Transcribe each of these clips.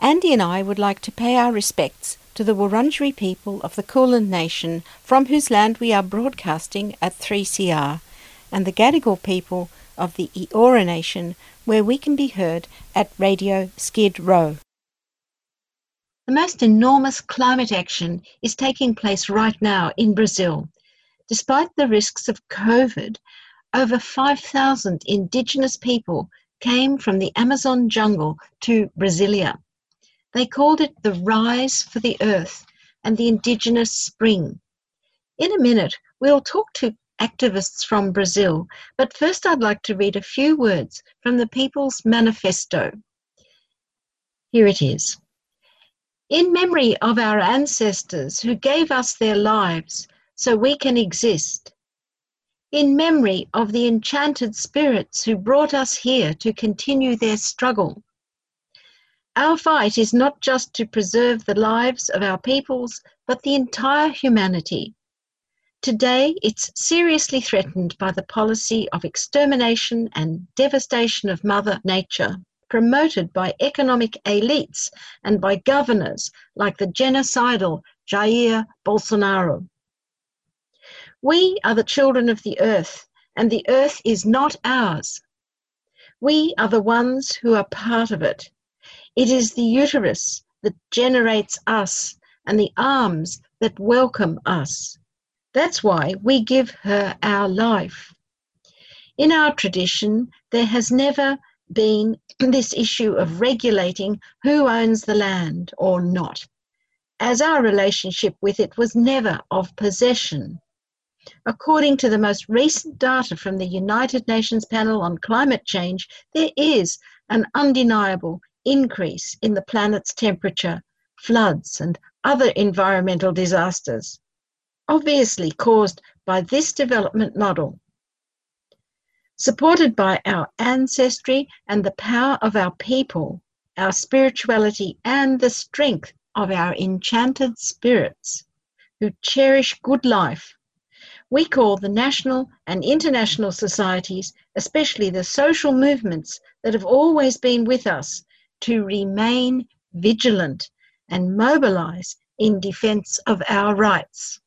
Andy and I would like to pay our respects to the Wurundjeri people of the Kulin Nation from whose land we are broadcasting at 3CR, and the Gadigal people of the Eora Nation where we can be heard at Radio Skid Row. The most enormous climate action is taking place right now in Brazil. Despite the risks of COVID, over 5,000 indigenous people came from the Amazon jungle to Brasilia. They called it the Rise for the Earth and the Indigenous Spring. In a minute, we'll talk to activists from Brazil, but first I'd like to read a few words from the People's Manifesto. Here it is. In memory of our ancestors who gave us their lives so we can exist, in memory of the enchanted spirits who brought us here to continue their struggle, our fight is not just to preserve the lives of our peoples, but the entire humanity. Today, it's seriously threatened by the policy of extermination and devastation of Mother Nature, promoted by economic elites and by governors like the genocidal Jair Bolsonaro. We are the children of the earth, and the earth is not ours. We are the ones who are part of it. It is the uterus that generates us and the arms that welcome us. That's why we give her our life. In our tradition, there has never been this issue of regulating who owns the land or not, as our relationship with it was never of possession. According to the most recent data from the United Nations Panel on Climate Change, there is an undeniable increase in the planet's temperature, floods, and other environmental disasters, obviously caused by this development model. Supported by our ancestry and the power of our people, our spirituality, and the strength of our enchanted spirits who cherish good life, we call the national and international societies, especially the social movements that have always been with us, to remain vigilant and mobilize in defense of our rights.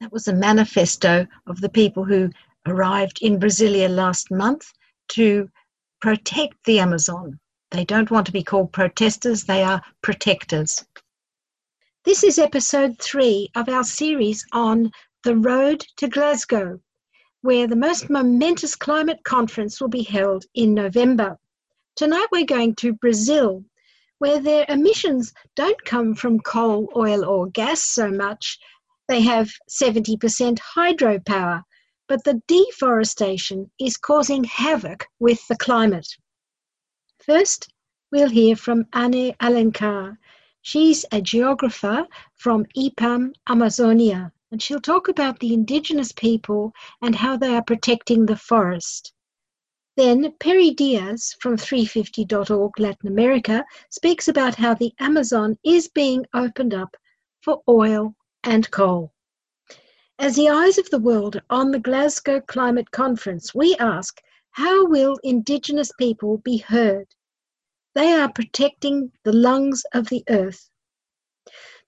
That was a manifesto of the people who arrived in Brasilia last month to protect the Amazon. They don't want to be called protesters, they are protectors. This is episode three of our series on the road to Glasgow, where the most momentous climate conference will be held in November. Tonight we're going to Brazil, where their emissions don't come from coal, oil, or gas so much. They have 70% hydropower, but the deforestation is causing havoc with the climate. First, we'll hear from Ane Alencar. She's a geographer from IPAM Amazonia, and she'll talk about the indigenous people and how they are protecting the forest. Then Peri Dias from 350.org Latin America speaks about how the Amazon is being opened up for oil and coal. As the eyes of the world on the Glasgow Climate Conference, we ask how will Indigenous people be heard? They are protecting the lungs of the earth.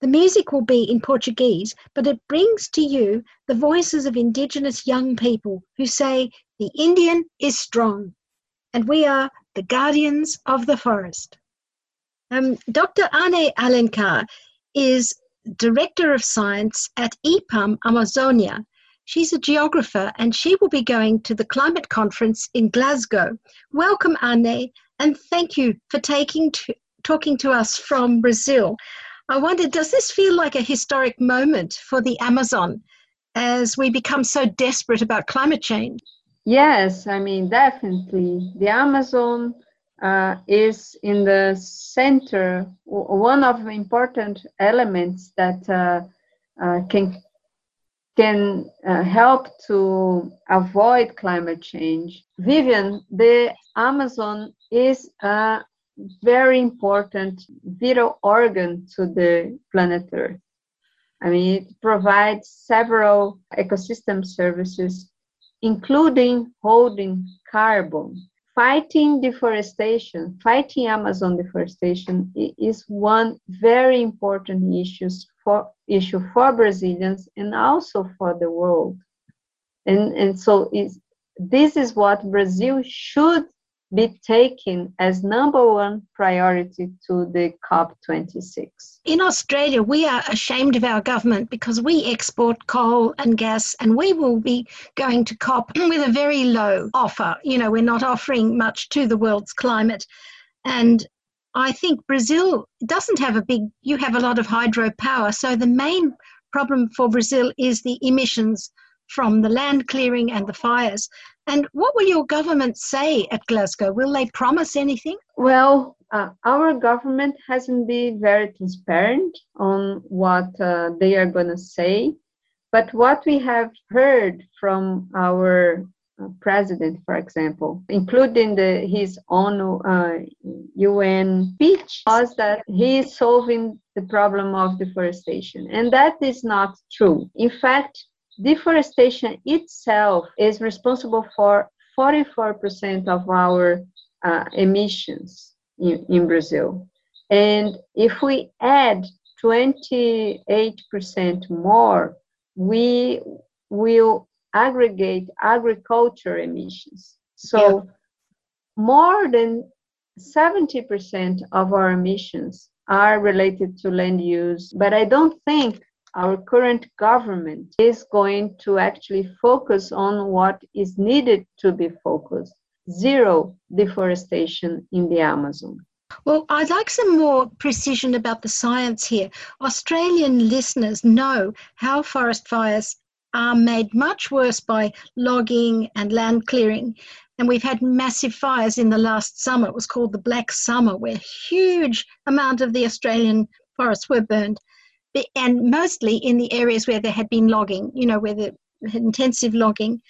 The music will be in Portuguese, but it brings to you the voices of Indigenous young people who say the Indian is strong and we are the guardians of the forest. Um, Dr. Ane Alencar is Director of Science at IPAM Amazonia. She's a geographer and she will be going to the climate conference in Glasgow. Welcome, Ane, and thank you for taking to, talking to us from Brazil. I wonder, does this feel like a historic moment for the Amazon as we become so desperate about climate change? Yes, I mean, definitely. The Amazon uh, is in the center, one of the important elements that uh, uh, can can uh, help to avoid climate change. Vivian, the Amazon is a very important vital organ to the planet Earth. I mean, it provides several ecosystem services, including holding carbon. Fighting deforestation, fighting Amazon deforestation is one very important issue for, issue for Brazilians and also for the world. And, and so this is what Brazil should be taken as number one priority to the COP26. In Australia, we are ashamed of our government because we export coal and gas, and we will be going to COP with a very low offer. You know, we're not offering much to the world's climate. And I think Brazil doesn't have a big, you have a lot of hydropower. So the main problem for Brazil is the emissions from the land clearing and the fires. And what will your government say at Glasgow? Will they promise anything? Well, uh, our government hasn't been very transparent on what uh, they are going to say. But what we have heard from our uh, president, for example, including the, his own uh, UN speech, was that he is solving the problem of deforestation. And that is not true. In fact, deforestation itself is responsible for 44% of our uh, emissions in, in Brazil. And if we add 28% more, we will aggregate agriculture emissions. So yeah. more than 70% of our emissions are related to land use. But I don't think our current government is going to actually focus on what is needed to be focused zero deforestation in the Amazon. Well, I'd like some more precision about the science here. Australian listeners know how forest fires are made much worse by logging and land clearing. And we've had massive fires in the last summer. It was called the Black Summer, where huge amount of the Australian forests were burned and mostly in the areas where there had been logging, you know, where there had intensive logging.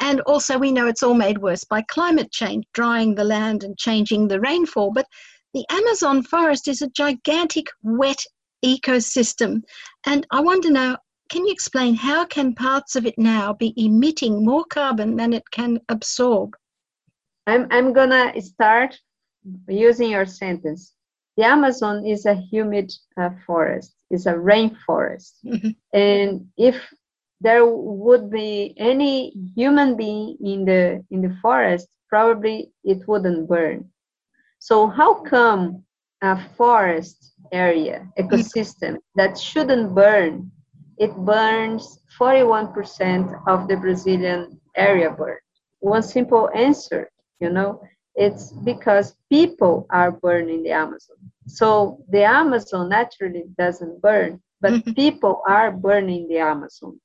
And also, we know it's all made worse by climate change, drying the land and changing the rainfall. But the Amazon forest is a gigantic wet ecosystem. And I want to know can you explain how can parts of it now be emitting more carbon than it can absorb? I'm, I'm going to start using your sentence. The Amazon is a humid uh, forest it's a rainforest. Mm-hmm. And if there would be any human being in the in the forest, probably it wouldn't burn. So how come a forest area ecosystem that shouldn't burn, it burns 41% of the Brazilian area burn? One simple answer, you know, it's because people are burning the Amazon. So the Amazon naturally doesn't burn, but mm-hmm. people are burning the Amazon.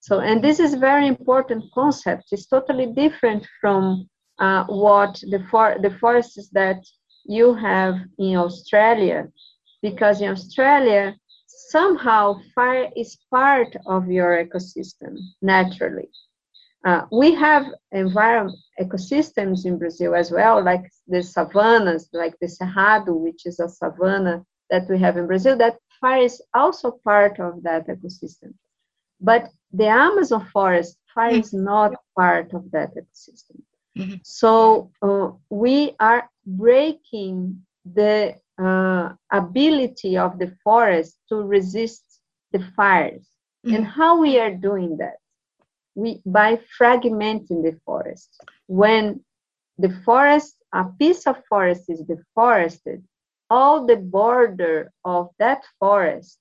So, and this is very important concept. It's totally different from uh, what the for the forests that you have in Australia, because in Australia somehow fire is part of your ecosystem naturally. Uh, we have environment ecosystems in Brazil as well, like the savannas, like the Cerrado, which is a savanna that we have in Brazil, that fire is also part of that ecosystem. But the Amazon forest, fire is mm-hmm. not part of that ecosystem. Mm-hmm. So uh, we are breaking the uh, ability of the forest to resist the fires. Mm-hmm. And how we are doing that? We by fragmenting the forest. When the forest, a piece of forest is deforested, all the border of that forest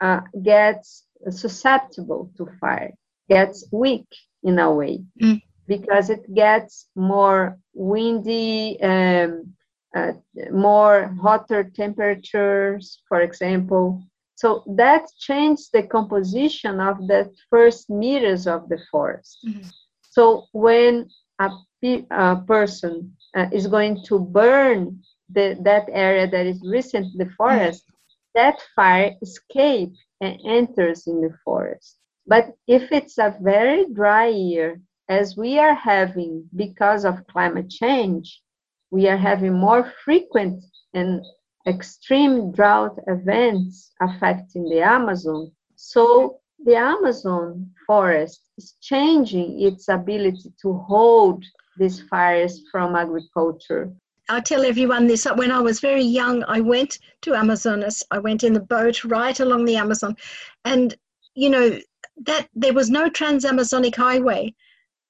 uh, gets susceptible to fire, gets weak in a way, mm. because it gets more windy, um, uh, more hotter temperatures, for example, so that changed the composition of the first meters of the forest. Mm-hmm. So when a, a, person uh, is going to burn the, that area that is recently the forest, that fire escape and enters in the forest. But if it's a very dry year, as we are having because of climate change, we are having more frequent and extreme drought events affecting the Amazon. So the Amazon forest is changing its ability to hold these fires from agriculture. I tell everyone this. When I was very young, I went to Amazonas. I went in the boat right along the Amazon. And, you know, that there was no trans-Amazonic highway.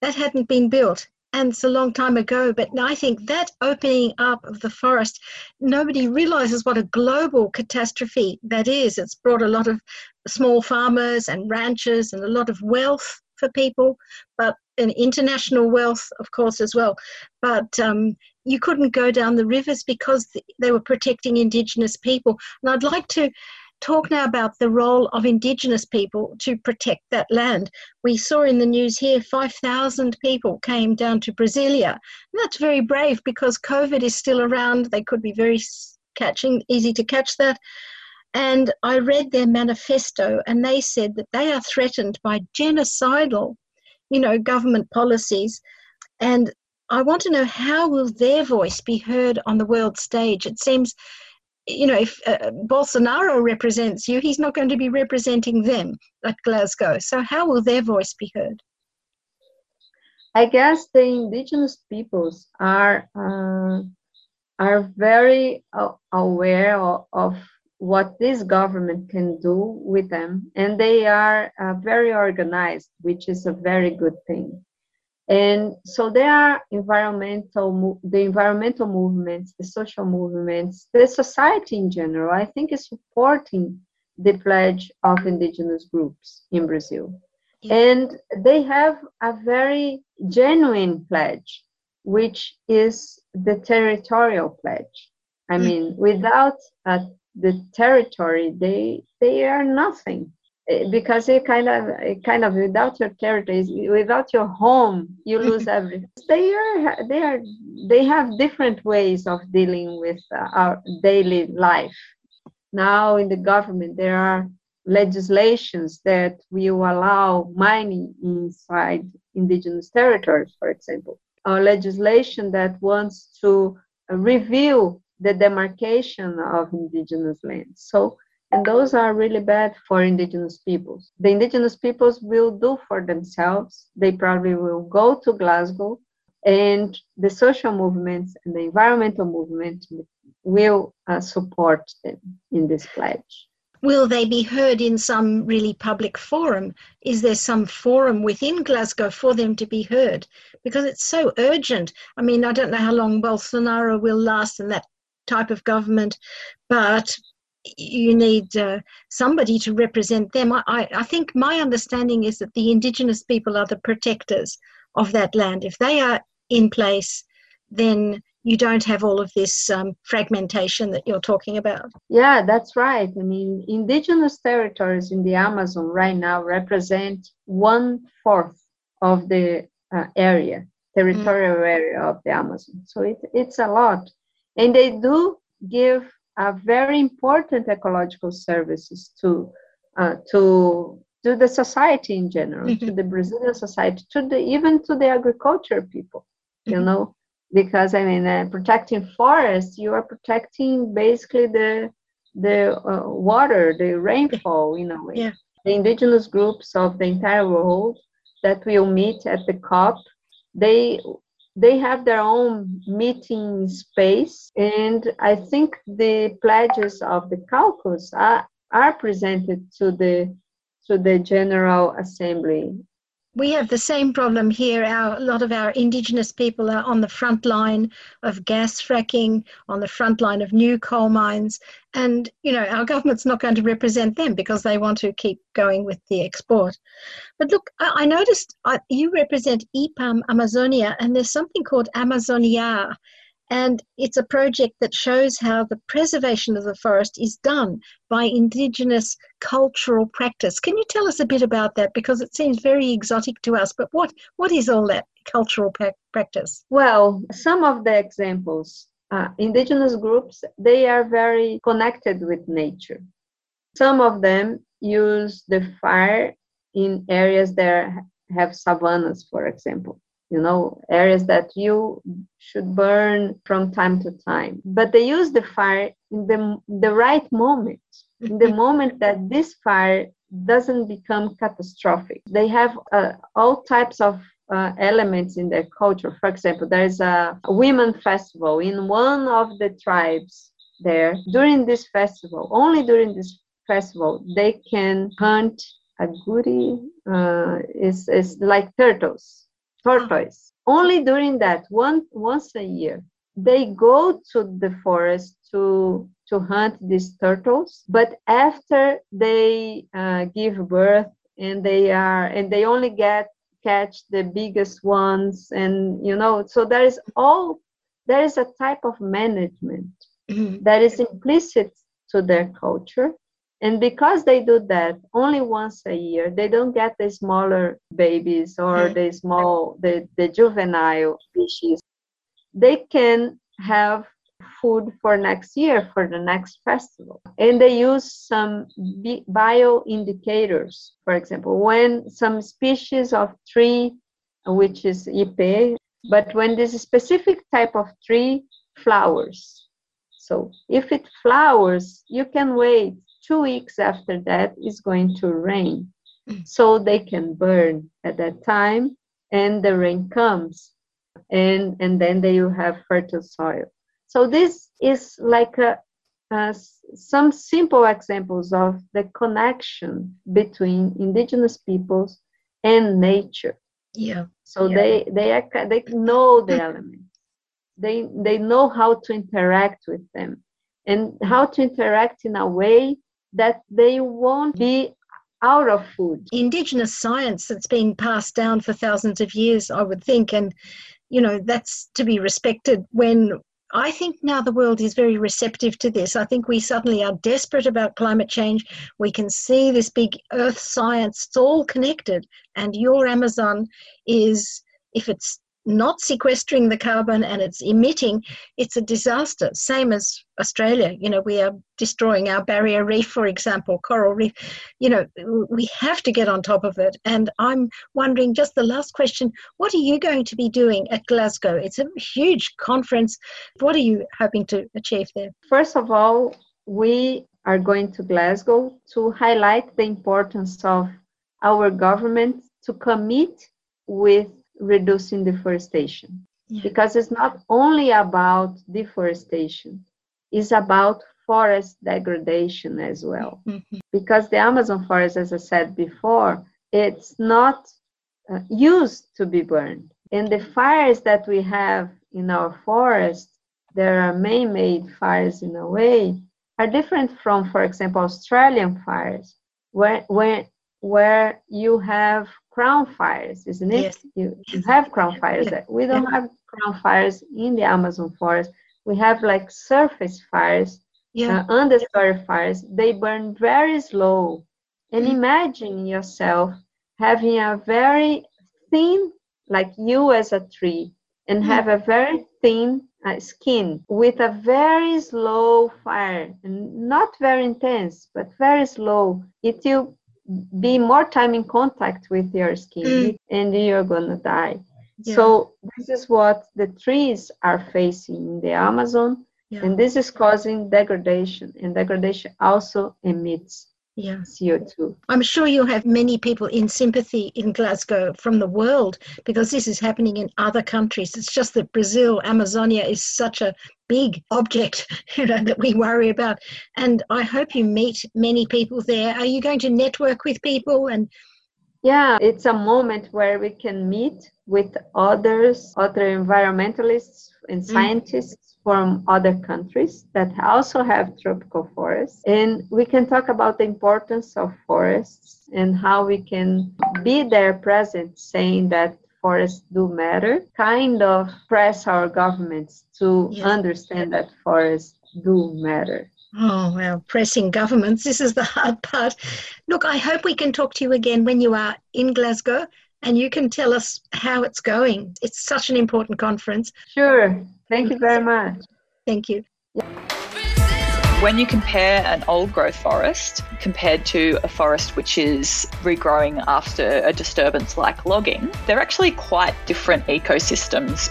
That hadn't been built and it's a long time ago. But I think that opening up of the forest, nobody realizes what a global catastrophe that is. It's brought a lot of small farmers and ranchers and a lot of wealth for people, but an international wealth, of course, as well. But um, you couldn't go down the rivers because they were protecting indigenous people. And I'd like to talk now about the role of Indigenous people to protect that land. We saw in the news here 5,000 people came down to Brasilia. And that's very brave because COVID is still around. They could be very catching, easy to catch that. And I read their manifesto, and they said that they are threatened by genocidal, you know, government policies. And I want to know how will their voice be heard on the world stage? It seems you know, if uh, Bolsonaro represents you, he's not going to be representing them at Glasgow. So, how will their voice be heard? I guess the indigenous peoples are uh, are very uh, aware of, of, what this government can do with them, and they are uh, very organized, which is a very good thing. And so there are environmental, the environmental movements, the social movements, the society in general, I think is supporting the pledge of indigenous groups in Brazil. Yeah. And they have a very genuine pledge, which is the territorial pledge. I mean, without uh, the territory, they they are nothing. Eh, because it kind of kind of without your territories without your home you lose everything. They are they are they have different ways of dealing with uh, our daily life. Now in the government there are legislations that will allow mining inside indigenous territories for example. Or legislation that wants to review the demarcation of indigenous lands so and those are really bad for indigenous peoples. The indigenous peoples will do for themselves. They probably will go to Glasgow, and the social movements and the environmental movement will uh, support them in this pledge. Will they be heard in some really public forum? Is there some forum within Glasgow for them to be heard? Because it's so urgent. I mean, I don't know how long Bolsonaro will last in that type of government, but you need uh, somebody to represent them. I, I think my understanding is that the indigenous people are the protectors of that land. If they are in place, then you don't have all of this um, fragmentation that you're talking about. Yeah, that's right. I mean, indigenous territories in the Amazon right now represent one fourth of the uh, area, territorial mm. area of the Amazon. So it, it's a lot. And they do give are very important ecological services to uh, to to the society in general, mm-hmm. to the Brazilian society, to the even to the agriculture people, mm-hmm. you know, because I mean, uh, protecting forests, you are protecting basically the the uh, water, the rainfall, in a way. Yeah. The indigenous groups of the entire world that will meet at the COP, they they have their own meeting space and i think the pledges of the caucus are, are presented to the to the general assembly we have the same problem here. Our, a lot of our indigenous people are on the front line of gas fracking, on the front line of new coal mines. And, you know, our government's not going to represent them because they want to keep going with the export. But look, I, I noticed uh, you represent IPAM Amazonia, and there's something called Amazoniar. And it's a project that shows how the preservation of the forest is done by Indigenous cultural practice. Can you tell us a bit about that? Because it seems very exotic to us, but what, what is all that cultural practice? Well, some of the examples, uh, indigenous groups, they are very connected with nature. Some of them use the fire in areas that have savannas, for example you know areas that you should burn from time to time. But they use the fire in the, the right moment in the moment that this fire doesn't become catastrophic. They have uh, all types of uh, elements in their culture. For example there's a, a women festival in one of the tribes there. During this festival only during this festival they can hunt a goody uh, is, is like turtles tortoise. Only during that one once a year, they go to the forest to to hunt these turtles. But after they uh, give birth and they are and they only get catch the biggest ones, and you know, so there is all there is a type of management mm-hmm. that is implicit to their culture and because they do that only once a year, they don't get the smaller babies or mm. the small, the, the juvenile species. They can have food for next year for the next festival. And they use some bio indicators. For example, when some species of tree, which is ipe, but when this specific type of tree flowers. So if it flowers, you can wait two weeks after that is going to rain. Mm. So they can burn at that time and the rain comes and, and then they will have fertile soil. So this is like a, some simple examples of the connection between indigenous peoples and nature. Yeah. So yeah. they they are, they know the elements. They they know how to interact with them and how to interact in a way that they won't be out of food. Indigenous science that's been passed down for thousands of years, I would think, and you know that's to be respected when I think now the world is very receptive to this. I think we suddenly are desperate about climate change. We can see this big earth science, it's all connected. And your Amazon is, if it's not sequestering the carbon and it's emitting, it's a disaster. Same as Australia. You know, we are destroying our barrier reef, for example, coral reef. You know, we have to get on top of it. And I'm wondering, just the last question what are you going to be doing at Glasgow? It's a huge conference. What are you hoping to achieve there? First of all, we are going to Glasgow to highlight the importance of our government to commit with reducing deforestation yeah. because it's not only about deforestation it's about forest degradation as well mm-hmm. because the amazon forest as i said before it's not uh, used to be burned and the fires that we have in our forest there are man-made fires in a way are different from for example australian fires where where where you have crown fires, isn't it? Yes. You, you have crown fires. We don't yeah. have crown fires in the Amazon forest. We have like surface fires, yeah. uh, understory fires. They burn very slow. And mm imagine yourself having a very thin, like you as a tree, and mm have a very thin uh, skin with a very slow fire, not very intense, but very slow. It will be more time in contact with your skin mm. and you're gonna die yeah. so this is what the trees are facing in the amazon yeah. and this is causing degradation and degradation also emits yeah. CO2. I'm sure you'll have many people in sympathy in Glasgow from the world because this is happening in other countries. It's just that Brazil, Amazonia is such a big object you know, that we worry about. And I hope you meet many people there. Are you going to network with people and yeah, it's a moment where we can meet with others, other environmentalists and mm. scientists from other countries that also have tropical forests. And we can talk about the importance of forests and how we can be there present, saying that forests do matter, kind of press our governments to yes. understand that forests do matter. Oh, well, pressing governments. This is the hard part. Look, I hope we can talk to you again when you are in Glasgow and you can tell us how it's going. It's such an important conference. Sure. Thank you very much. Thank you. When you compare an old growth forest compared to a forest which is regrowing after a disturbance like logging, they're actually quite different ecosystems.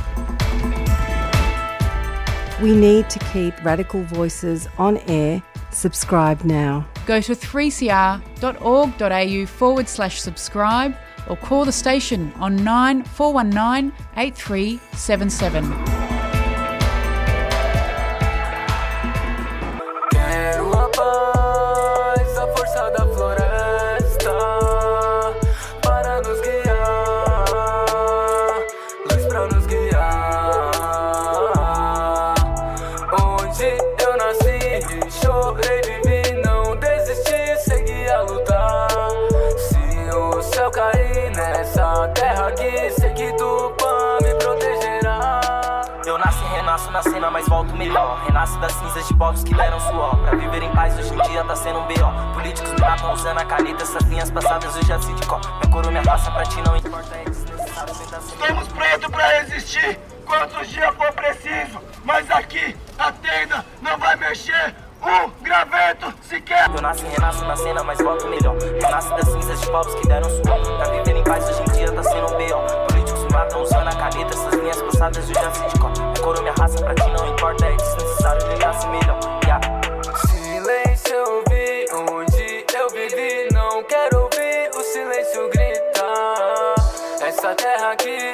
We need to keep radical voices on air. Subscribe now. Go to 3cr.org.au forward slash subscribe or call the station on 9419 8377. Melhor. Renasce das cinzas de povos que deram suor. Pra viver em paz hoje em dia tá sendo um B.O. Políticos me matam usando a caneta, essas linhas passadas eu já sei de cor. Minha cor, minha raça, pra ti não importa, é desnecessário. Estamos prontos pra resistir quantos dias for preciso. Mas aqui a tenda não vai mexer um graveto sequer. Eu nasci, renasço na cena, mas volto melhor. Renasce das cinzas de povos que deram suor. Pra viver em paz hoje em dia tá sendo um B.O. Políticos me matam usando a caneta, essas linhas passadas eu já sei de cor. Minha cor, minha raça, pra ti não importa, é desnecessário. Renasce melhor. Yeah. Silêncio eu vi onde eu vivi. Não quero ouvir o silêncio gritar. Essa terra que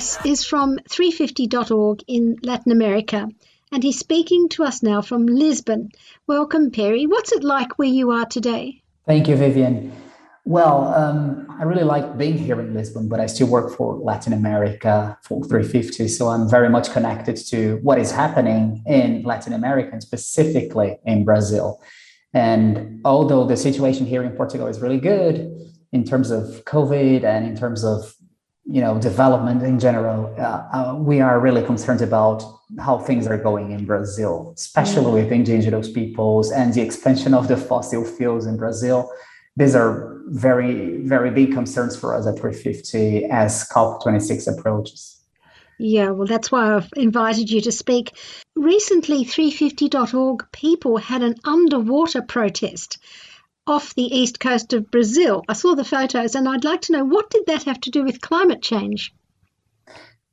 Peri is from 350.org in Latin America, and he's speaking to us now from Lisbon. Welcome, Peri. What's it like where you are today? Thank you, Vivian. Well, um, I really like being here in Lisbon, but I still work for Latin America for 350. So I'm very much connected to what is happening in Latin America and specifically in Brazil. And although the situation here in Portugal is really good in terms of COVID and in terms of you know development in general, uh, uh, we are really concerned about how things are going in Brazil, especially with indigenous peoples and the expansion of the fossil fuels in Brazil these are very, very big concerns for us at 350 as COP26 approaches. Yeah, well, that's why I've invited you to speak. Recently, 350.org people had an underwater protest off the east coast of Brazil. I saw the photos and I'd like to know what did that have to do with climate change?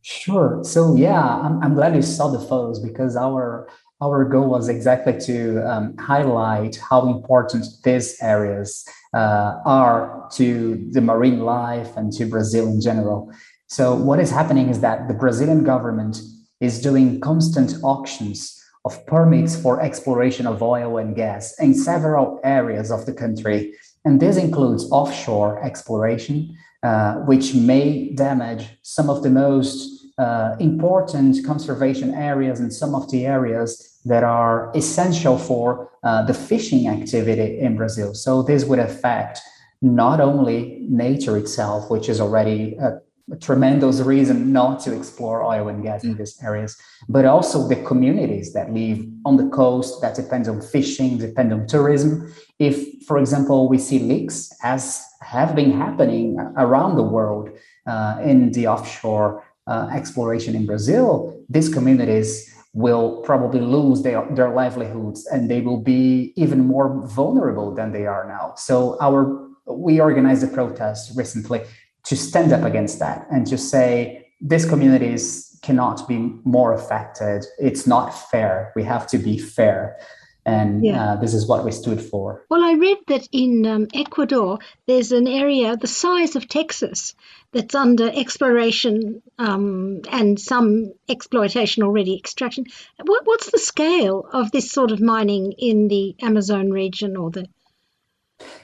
Sure. So yeah, I'm, I'm glad you saw the photos because our our goal was exactly to um, highlight how important these areas uh, are to the marine life and to Brazil in general. So what is happening is that the Brazilian government is doing constant auctions of permits for exploration of oil and gas in several areas of the country. And this includes offshore exploration, uh, which may damage some of the most uh, important conservation areas and some of the areas that are essential for uh, the fishing activity in Brazil. So this would affect not only nature itself, which is already a tremendous reason not to explore oil and gas in these areas, but also the communities that live on the coast that depend on fishing, depend on tourism. If, for example, we see leaks, as have been happening around the world uh, in the offshore uh, exploration in Brazil, these communities will probably lose their, their livelihoods and they will be even more vulnerable than they are now. So our we organized a protest recently to stand up against that and to say these communities cannot be more affected. It's not fair. We have to be fair. And Yeah. uh, this is what we stood for. Well, I read that in um, Ecuador, there's an area the size of Texas that's under exploration um, and some exploitation already, extraction. What, what's the scale of this sort of mining in the Amazon region or the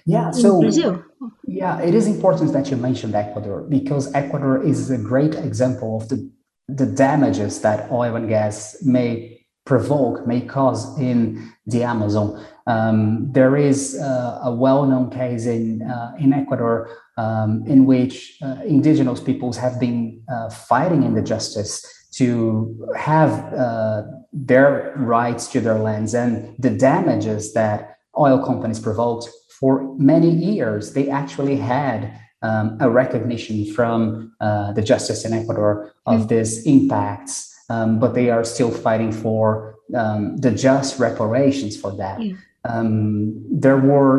Yeah, so Brazil? Yeah, it is important that you mentioned Ecuador because Ecuador is a great example of the, the damages that oil and gas may provoke, may cause in the Amazon. Um, there is uh, a well-known case in uh, in Ecuador um, in which uh, indigenous peoples have been uh, fighting in the justice to have uh, their rights to their lands and the damages that oil companies provoked for many years. They actually had um, a recognition from uh, the justice in Ecuador of these impacts, um, but they are still fighting for um, the just reparations for that. Um, there were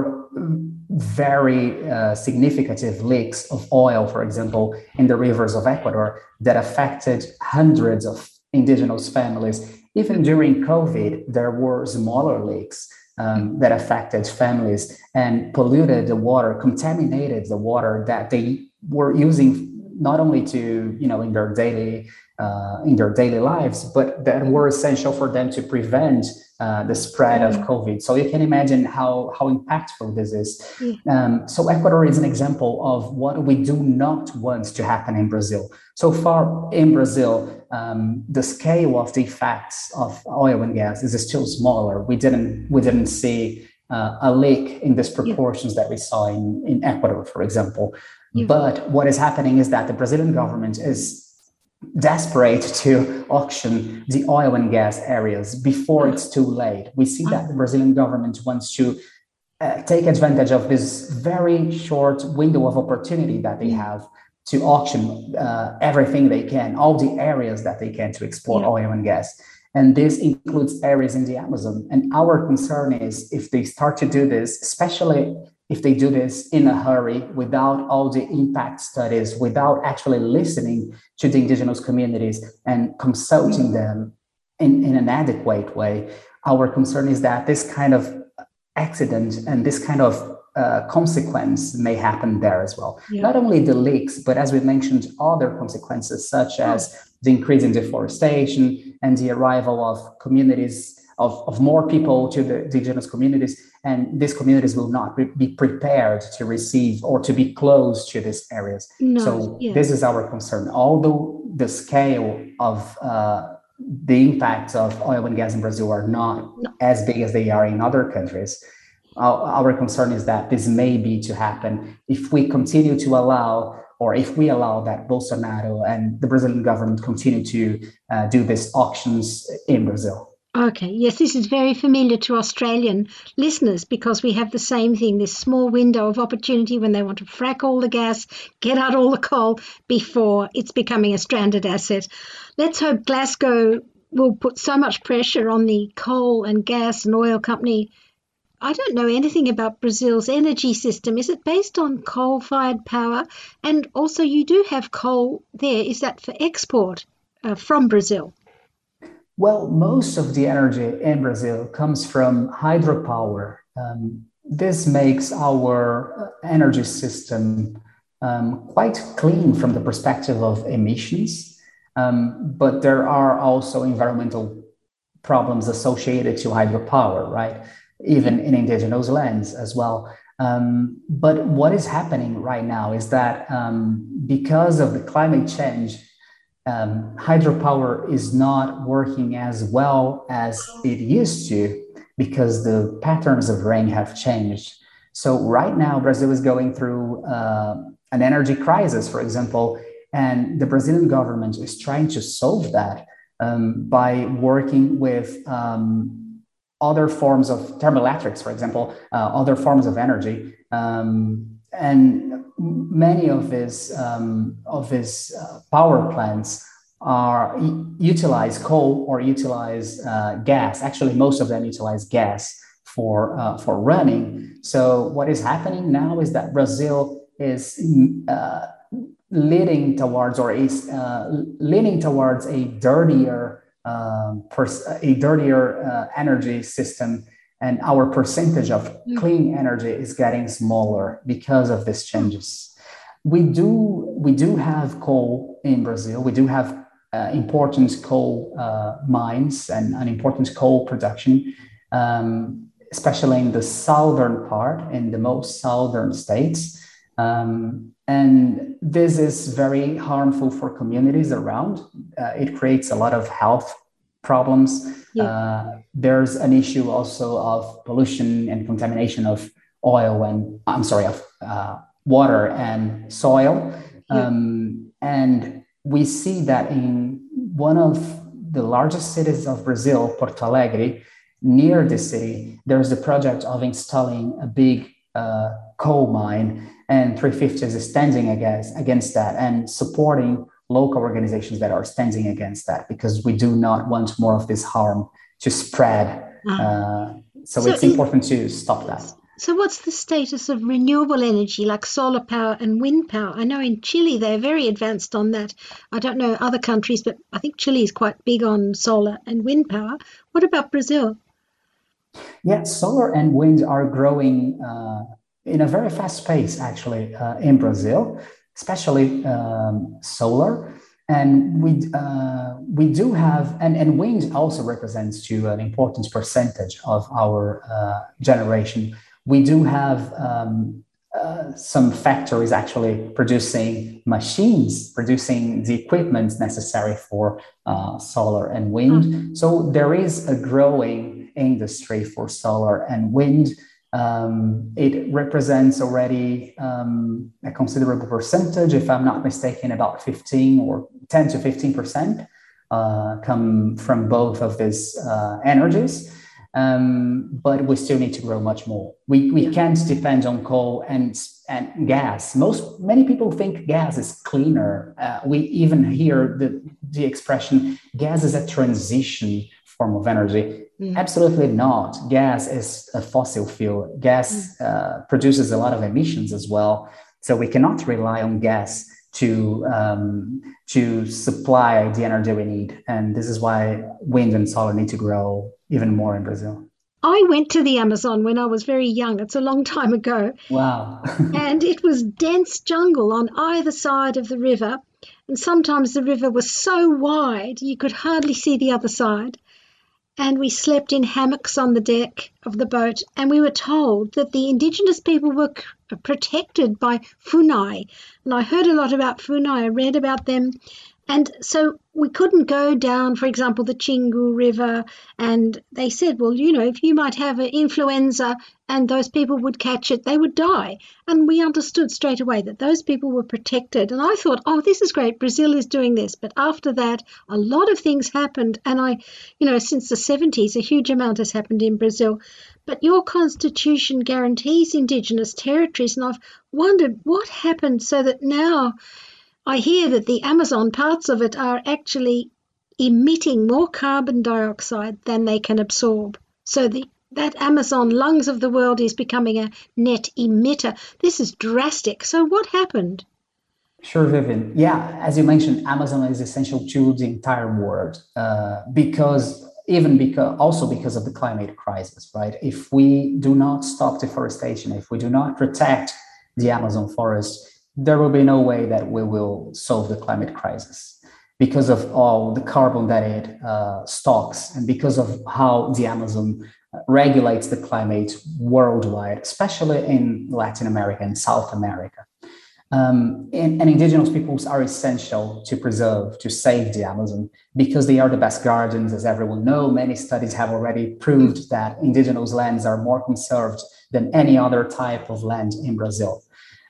very uh, significant leaks of oil, for example, in the rivers of Ecuador that affected hundreds of indigenous families. Even during COVID, there were smaller leaks um, that affected families and polluted the water, contaminated the water that they were using not only to, you know, in their daily uh, in their daily lives, but that were essential for them to prevent uh, the spread of COVID. So you can imagine how how impactful this is. Um, so Ecuador is an example of what we do not want to happen in Brazil. So far in Brazil, um, the scale of the effects of oil and gas is still smaller. We didn't we didn't see uh, a leak in these proportions that we saw in, in Ecuador, for example. But what is happening is that the Brazilian government is desperate to auction the oil and gas areas before it's too late. We see that the Brazilian government wants to uh, take advantage of this very short window of opportunity that they have to auction uh, everything they can, all the areas that they can to explore Yeah. oil and gas. And this includes areas in the Amazon. And our concern is if they start to do this, especially if they do this in a hurry without all the impact studies, without actually listening to the indigenous communities and consulting them in, in an adequate way, our concern is that this kind of accident and this kind of uh, consequence may happen there as well. Yeah. Not only the leaks, but as we mentioned, other consequences such as the increase in deforestation and the arrival of communities of, of more people to the indigenous communities, and these communities will not be, prepared to receive or to be close to these areas. No, so yeah. this is our concern. Although the scale of uh, the impacts of oil and gas in Brazil are not as big as they are in other countries. Our, our concern is that this may be to happen if we continue to allow, or if we allow that Bolsonaro and the Brazilian government continue to uh, do these auctions in Brazil. Okay, yes, this is very familiar to Australian listeners because we have the same thing this small window of opportunity when they want to frack all the gas, get out all the coal before it's becoming a stranded asset. Let's hope Glasgow will put so much pressure on the coal and gas and oil company. I don't know anything about Brazil's energy system. Is it based on coal fired power? And also, you do have coal there. Is that for export uh, from Brazil? Well, most of the energy in Brazil comes from hydropower. Um, this makes our energy system um, quite clean from the perspective of emissions, um, but there are also environmental problems associated to hydropower, right? Even in indigenous lands as well. Um, but what is happening right now is that um, because of the climate change, um, hydropower is not working as well as it used to because the patterns of rain have changed. So, right now, Brazil is going through uh, an energy crisis, for example, and the Brazilian government is trying to solve that um, by working with um, other forms of thermoelectrics, for example, uh, other forms of energy. Um, and many of these um, of these uh, power plants are utilize coal or utilize uh, gas. Actually, most of them utilize gas for uh, for running. So what is happening now is that Brazil is uh, leading towards or is uh, leaning towards a dirtier um, a dirtier uh, energy system and our percentage of Mm. clean energy is getting smaller because of these changes. We do we do have coal in Brazil. We do have uh, important coal uh, mines and an important coal production, um, especially in the southern part, in the most southern states. Um, and this is very harmful for communities around. Uh, it creates a lot of health problems. Yeah. Uh, there's an issue also of pollution and contamination of oil and I'm sorry of uh, water and soil. Yeah. Um, and we see that in one of the largest cities of Brazil, Porto Alegre, near the city, there's the project of installing a big uh, coal mine, and 350 is standing against, against that and supporting local organizations that are standing against that because we do not want more of this harm to spread. Ah. Uh, so, So it's important to stop that. So, what's the status of renewable energy like solar power and wind power? I know in Chile they're very advanced on that. I don't know other countries, but I think Chile is quite big on solar and wind power. What about Brazil? Yeah, solar and wind are growing uh, in a very fast pace, actually, uh, in Brazil, especially um, solar. And we uh, we do have, and, and wind also represents to an important percentage of our uh, generation. We do have um, uh, some factories actually producing machines, producing the equipment necessary for uh, solar and wind. So there is a growing industry for solar and wind. Um, it represents already um, a considerable percentage, if I'm not mistaken, about 15 or 10 to 15 percent uh, come from both of these uh, energies. Um, but we still need to grow much more. We, we can't depend on coal and, and gas. Most many people think gas is cleaner. Uh, we even hear the, the expression gas is a transition form of energy. Mm. Absolutely not. Gas is a fossil fuel. Gas uh, produces a lot of emissions as well. So we cannot rely on gas to um, to supply the energy we need. And this is why wind and solar need to grow even more in Brazil. I went to the Amazon when I was very young. It's a long time ago. Wow. and it was dense jungle on either side of the river. And sometimes the river was so wide you could hardly see the other side. And we slept in hammocks on the deck of the boat. And we were told that the indigenous people were c- protected by funai. And I heard a lot about funai, I read about them. And so we couldn't go down, for example, the Xingu River. And they said, well, you know, if you might have an influenza and those people would catch it, they would die. And we understood straight away that those people were protected. And I thought, oh, this is great. Brazil is doing this. But after that, a lot of things happened. And I, you know, since the 70s, a huge amount has happened in Brazil. But your constitution guarantees indigenous territories. And I've wondered what happened so that now I hear that the Amazon parts of it are actually emitting more carbon dioxide than they can absorb. So the that Amazon lungs of the world is becoming a net emitter. This is drastic. So what happened? Sure, Vivian. Yeah, as you mentioned, Amazon is essential to the entire world uh, because even because also because of the climate crisis, right? If we do not stop deforestation, if we do not protect the Amazon forest, there will be no way that we will solve the climate crisis because of all the carbon that it uh, stocks and because of how the Amazon regulates the climate worldwide, especially in Latin America and South America. Um, and, and, indigenous peoples are essential to preserve, to save the Amazon because they are the best guardians, as everyone knows. Many studies have already proved that indigenous lands are more conserved than any other type of land in Brazil.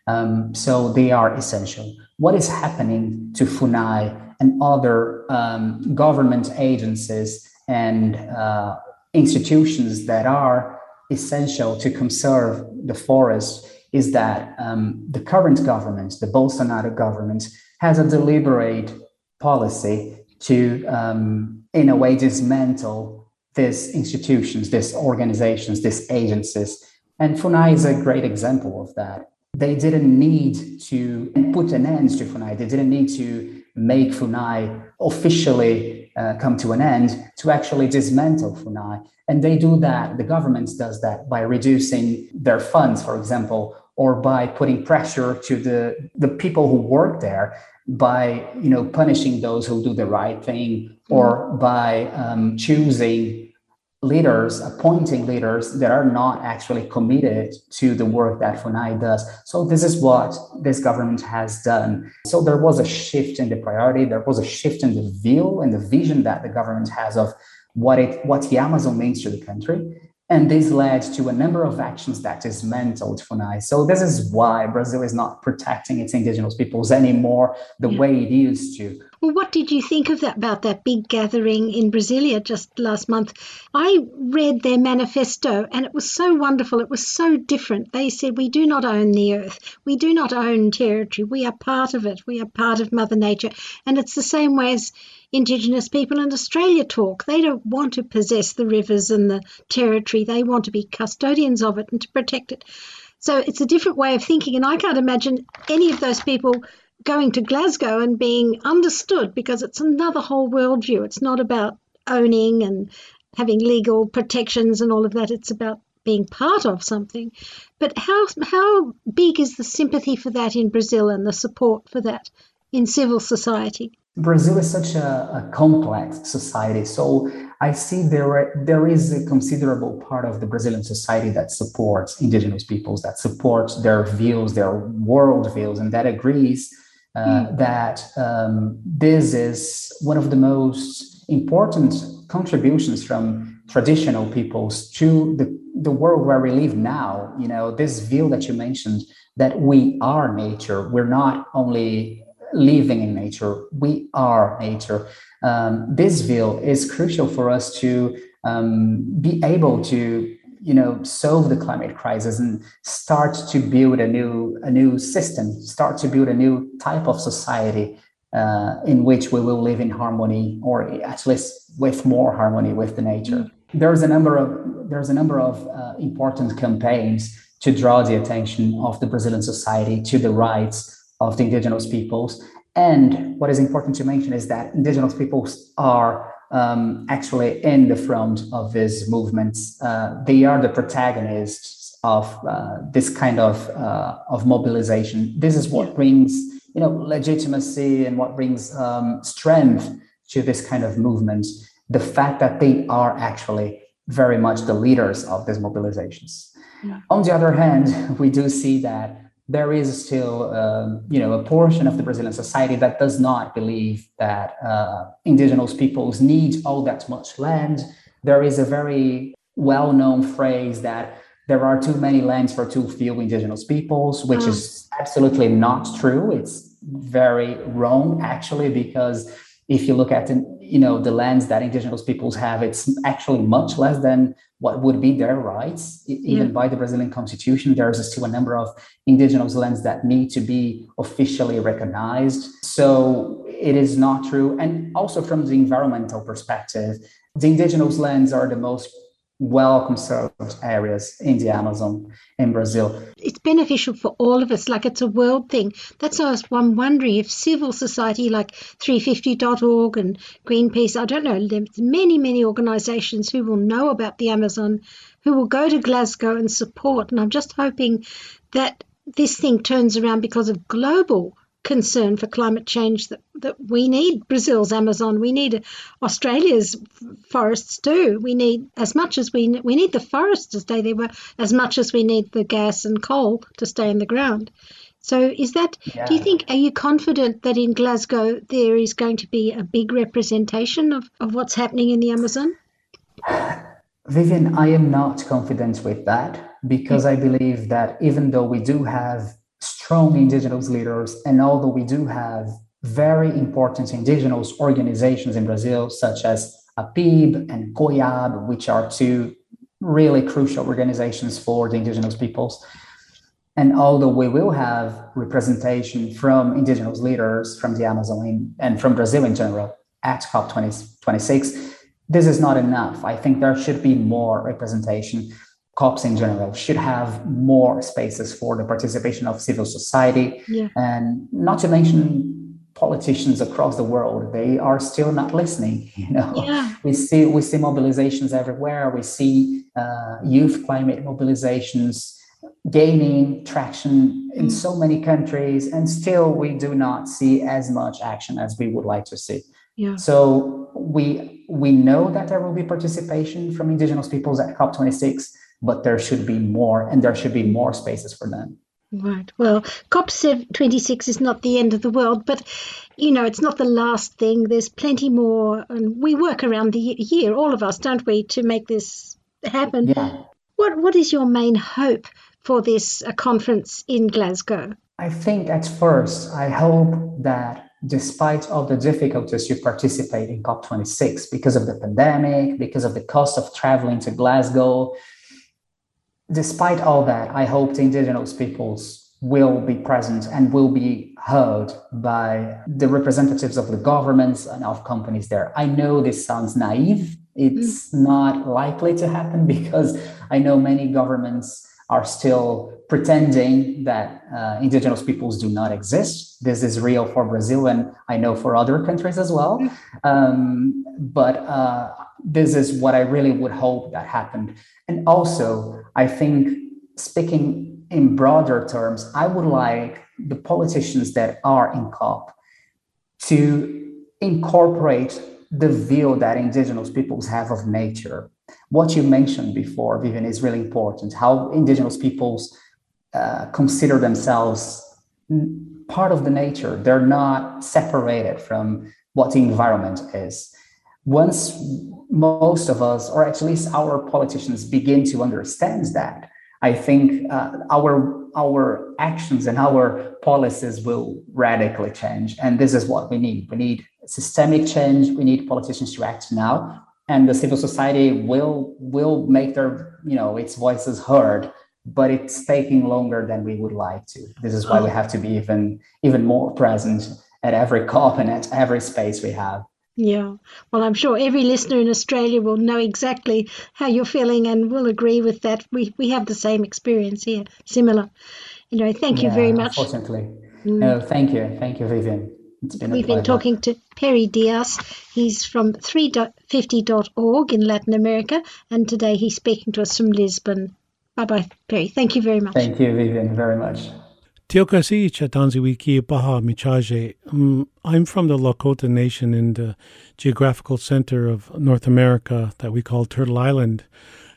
Um, so they are essential. What is happening to FUNAI and other um, government agencies and uh, institutions that are essential to conserve the forest is that um, the current government, the Bolsonaro government, has a deliberate policy to, um, in a way, dismantle these institutions, these organizations, these agencies. And FUNAI is a great example of that. They didn't need to put an end to FUNAI. They didn't need to make FUNAI officially uh, come to an end to actually dismantle FUNAI. And they do that, the government does that by reducing their funds, for example, or by putting pressure to the, the people who work there by you know punishing those who do the right thing or by um, choosing leaders, appointing leaders that are not actually committed to the work that FUNAI does. So this is what this government has done. So there was a shift in the priority, there was a shift in the view and the vision that the government has of what it what the Amazon means to the country. And this led to a number of actions that dismantled FUNAI. So this is why Brazil is not protecting its indigenous peoples anymore the yeah. way it used to. Well, what did you think of that about that big gathering in Brasilia just last month? I read their manifesto and it was so wonderful. It was so different. They said, We do not own the earth. We do not own territory. We are part of it. We are part of Mother Nature. And it's the same way as Indigenous people in Australia talk. They don't want to possess the rivers and the territory, they want to be custodians of it and to protect it. So it's a different way of thinking, and I can't imagine any of those people going to Glasgow and being understood because it's another whole worldview. It's not about owning and having legal protections and all of that. It's about being part of something. But how how big is the sympathy for that in Brazil and the support for that in civil society? Brazil is such a, a, complex society. So I see there, there is a considerable part of the Brazilian society that supports indigenous peoples, that supports their views, their world views, and that agrees uh, mm. that um, this is one of the most important contributions from traditional peoples to the, the world where we live now. You know, this view that you mentioned that we are nature, we're not only living in nature. We are nature. Um, this view is crucial for us to um, be able to you know solve the climate crisis and start to build a new a new system start to build a new type of society uh, in which we will live in harmony or at least with more harmony with the nature there's a number of there's a number of uh, important campaigns to draw the attention of the brazilian society to the rights of the indigenous peoples. And what is important to mention is that indigenous peoples are um, actually in the front of these movements. Uh, they are the protagonists of uh, this kind of uh, of mobilization. This is what brings you know legitimacy and what brings um, strength to this kind of movement. The fact that they are actually very much the leaders of these mobilizations. Yeah. On the other hand, we do see that there is still, um, you know, a portion of the Brazilian society that does not believe that uh, indigenous peoples need all that much land. There is a very well-known phrase that there are too many lands for too few indigenous peoples, which mm. is absolutely not true. It's very wrong, actually, because if you look at you know the lands that indigenous peoples have, it's actually much less than what would be their rights, even yeah. by the Brazilian constitution. There's still a number of indigenous lands that need to be officially recognized. So it is not true. And also from the environmental perspective, the indigenous lands are the most well conserved areas in the Amazon in Brazil. It's beneficial for all of us, like it's a world thing. That's why I'm wondering if civil society like 350.org and Greenpeace, I don't know, there's many, many organizations who will know about the Amazon, who will go to Glasgow and support. And I'm just hoping that this thing turns around because of global concern for climate change that, that we need Brazil's Amazon, we need Australia's forests too. We need as much as we we need the forests to stay there, as much as we need the gas and coal to stay in the ground. So, is that? Yeah. Do you think? Are you confident that in Glasgow there is going to be a big representation of, of what's happening in the Amazon? Vivian, I am not confident with that because I believe that even though we do have strong indigenous leaders. And although we do have very important indigenous organizations in Brazil, such as APIB and COIAB, which are two really crucial organizations for the indigenous peoples. And although we will have representation from indigenous leaders from the Amazon and from Brazil in general at COP26, this is not enough. I think there should be more representation COPs in general should have more spaces for the participation of civil society. Yeah. And not to mention politicians across the world they are still not listening you know Yeah. we see we see mobilizations everywhere we see uh, youth climate mobilizations gaining traction in so many countries and still we do not see as much action as we would like to see Yeah. so we we know that there will be participation from indigenous peoples at COP26, but there should be more, and there should be more spaces for them. Right. Well, COP26 is not the end of the world, but you know, it's not the last thing. There's plenty more, and we work around the year, all of us, don't we, to make this happen. Yeah. What What is your main hope for this uh, conference in Glasgow? I think at first, I hope that despite all the difficulties you participate in COP26 because of the pandemic, because of the cost of traveling to Glasgow, despite all that, I hope the indigenous peoples will be present and will be heard by the representatives of the governments and of companies there. I know this sounds naive. It's not likely to happen because I know many governments are still pretending that uh, indigenous peoples do not exist. This is real for Brazil, and I know for other countries as well. Um, but uh, this is what I really would hope that happened. And also, I think speaking in broader terms, I would like the politicians that are in COP to incorporate the view that indigenous peoples have of nature. What you mentioned before, Vivian, is really important. How indigenous peoples uh, consider themselves part of the nature. They're not separated from what the environment is. Once most of us, or at least our politicians, begin to understand that, I think uh, our our actions and our policies will radically change. And this is what we need. We need systemic change. We need politicians to act now, and the civil society will will make their you know its voices heard. But it's taking longer than we would like to. This is why we have to be even even more present at every COP and at every space we have. Yeah. Well, I'm sure every listener in Australia will know exactly how you're feeling and will agree with that. We we have the same experience here, similar. Anyway, thank you very much. Unfortunately. Mm. No, thank you. Thank you, Vivian. It's been We've been talking to Peri Dias. He's from 350.org in Latin America, and today he's speaking to us from Lisbon. Bye bye, Peri. Thank you very much. Thank you, Vivian, very much. Chatanziwiki Baha Michaje. Um, I'm from the Lakota Nation in the geographical center of North America that we call Turtle Island.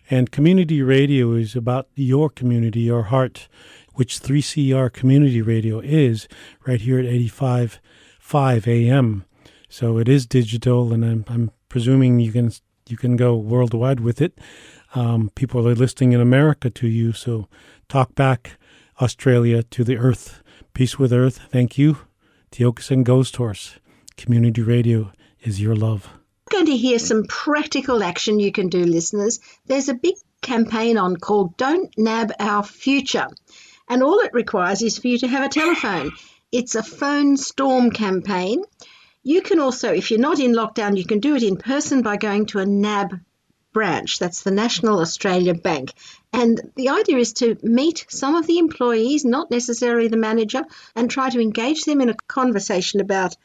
And community radio is about your community, your heart, which 3CR Community Radio is right here at 85.5 AM. So it is digital, and I'm, I'm presuming you can you can go worldwide with it. Um, people are listening in America to you, so talk back Australia to the earth. Peace with earth. Thank you. Tiokasin Ghost Horse. Community radio is your love. going to hear some practical action you can do, listeners. There's a big campaign on called Don't Nab Our Future. And all it requires is for you to have a telephone. It's a phone storm campaign. You can also, if you're not in lockdown, you can do it in person by going to a NAB branch. That's the National Australia Bank. And the idea is to meet some of the employees, not necessarily the manager, and try to engage them in a conversation about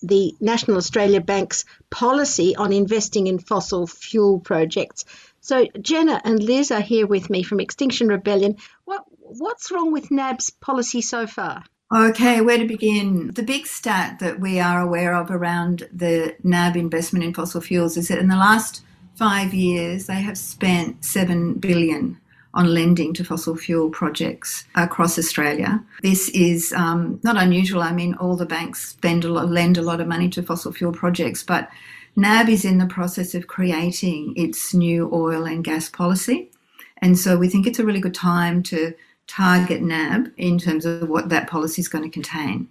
the National Australia Bank's policy on investing in fossil fuel projects. So Jenna and Liz are here with me from Extinction Rebellion. What what's wrong with NAB's policy so far? Okay, where to begin? The big stat that we are aware of around the NAB investment in fossil fuels is that in the last five years they have spent seven billion on lending to fossil fuel projects across Australia. This is um, not unusual. I mean, all the banks spend a lot, lend a lot of money to fossil fuel projects, but NAB is in the process of creating its new oil and gas policy. And so we think it's a really good time to target NAB in terms of what that policy is going to contain.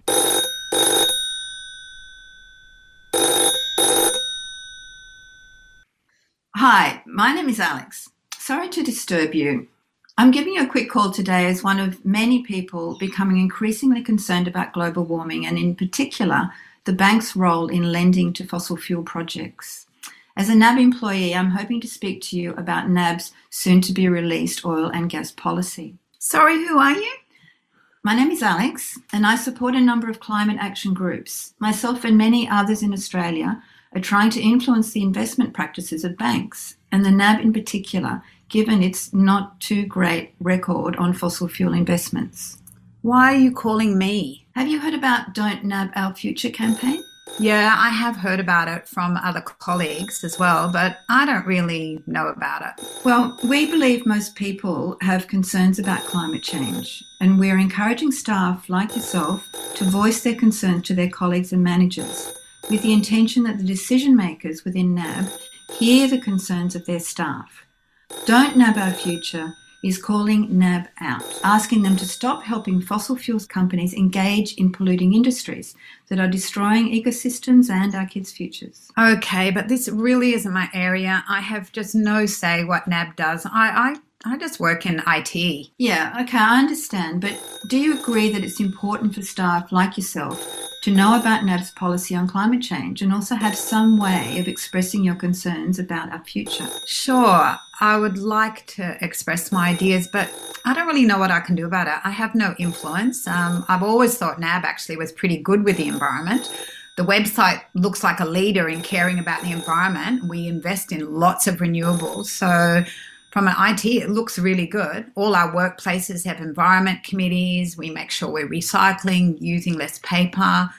Hi, my name is Alex. Sorry to disturb you. I'm giving you a quick call today as one of many people becoming increasingly concerned about global warming and, in particular, the bank's role in lending to fossil fuel projects. As a NAB employee, I'm hoping to speak to you about NAB's soon to be released oil and gas policy. Sorry, who are you? My name is Alex, and I support a number of climate action groups. Myself and many others in Australia are trying to influence the investment practices of banks, and the NAB in particular, given its not too great record on fossil fuel investments. Why are you calling me? Have you heard about Don't NAB Our Future campaign? Yeah, I have heard about it from other colleagues as well, but I don't really know about it. Well, we believe most people have concerns about climate change, and we're encouraging staff like yourself to voice their concerns to their colleagues and managers with the intention that the decision makers within NAB hear the concerns of their staff. Don't NAB Our Future is calling NAB out, asking them to stop helping fossil fuels companies engage in polluting industries that are destroying ecosystems and our kids' futures. Okay, but this really isn't my area. I have just no say what NAB does. I, I, I just work in IT. Yeah, okay, I understand, but do you agree that it's important for staff like yourself to know about NAB's policy on climate change and also have some way of expressing your concerns about our future? Sure, I would like to express my ideas, but I don't really know what I can do about it. I have no influence. Um, I've always thought NAB actually was pretty good with the environment. The website looks like a leader in caring about the environment. We invest in lots of renewables. So, from an IT, it looks really good. All our workplaces have environment committees. We make sure we're recycling, using less paper.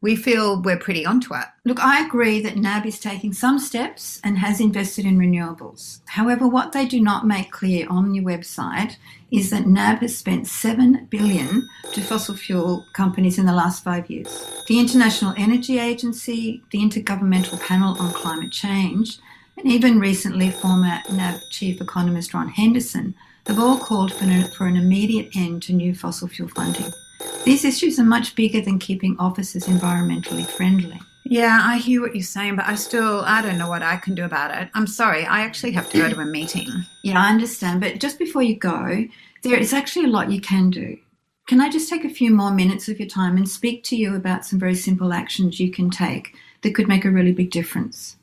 We feel we're pretty onto it. Look, I agree that NAB is taking some steps and has invested in renewables. However, what they do not make clear on your website is that NAB has spent 7 billion to fossil fuel companies in the last 5 years. The International Energy Agency, the Intergovernmental Panel on Climate Change, and even recently former NAB chief economist Ron Henderson have all called for an, for an immediate end to new fossil fuel funding. These issues are much bigger than keeping offices environmentally friendly. Yeah, I hear what you're saying, but I still, I don't know what I can do about it. I'm sorry, I actually have to go to a meeting. Yeah, I understand, but just before you go, there is actually a lot you can do. Can I just take a few more minutes of your time and speak to you about some very simple actions you can take that could make a really big difference?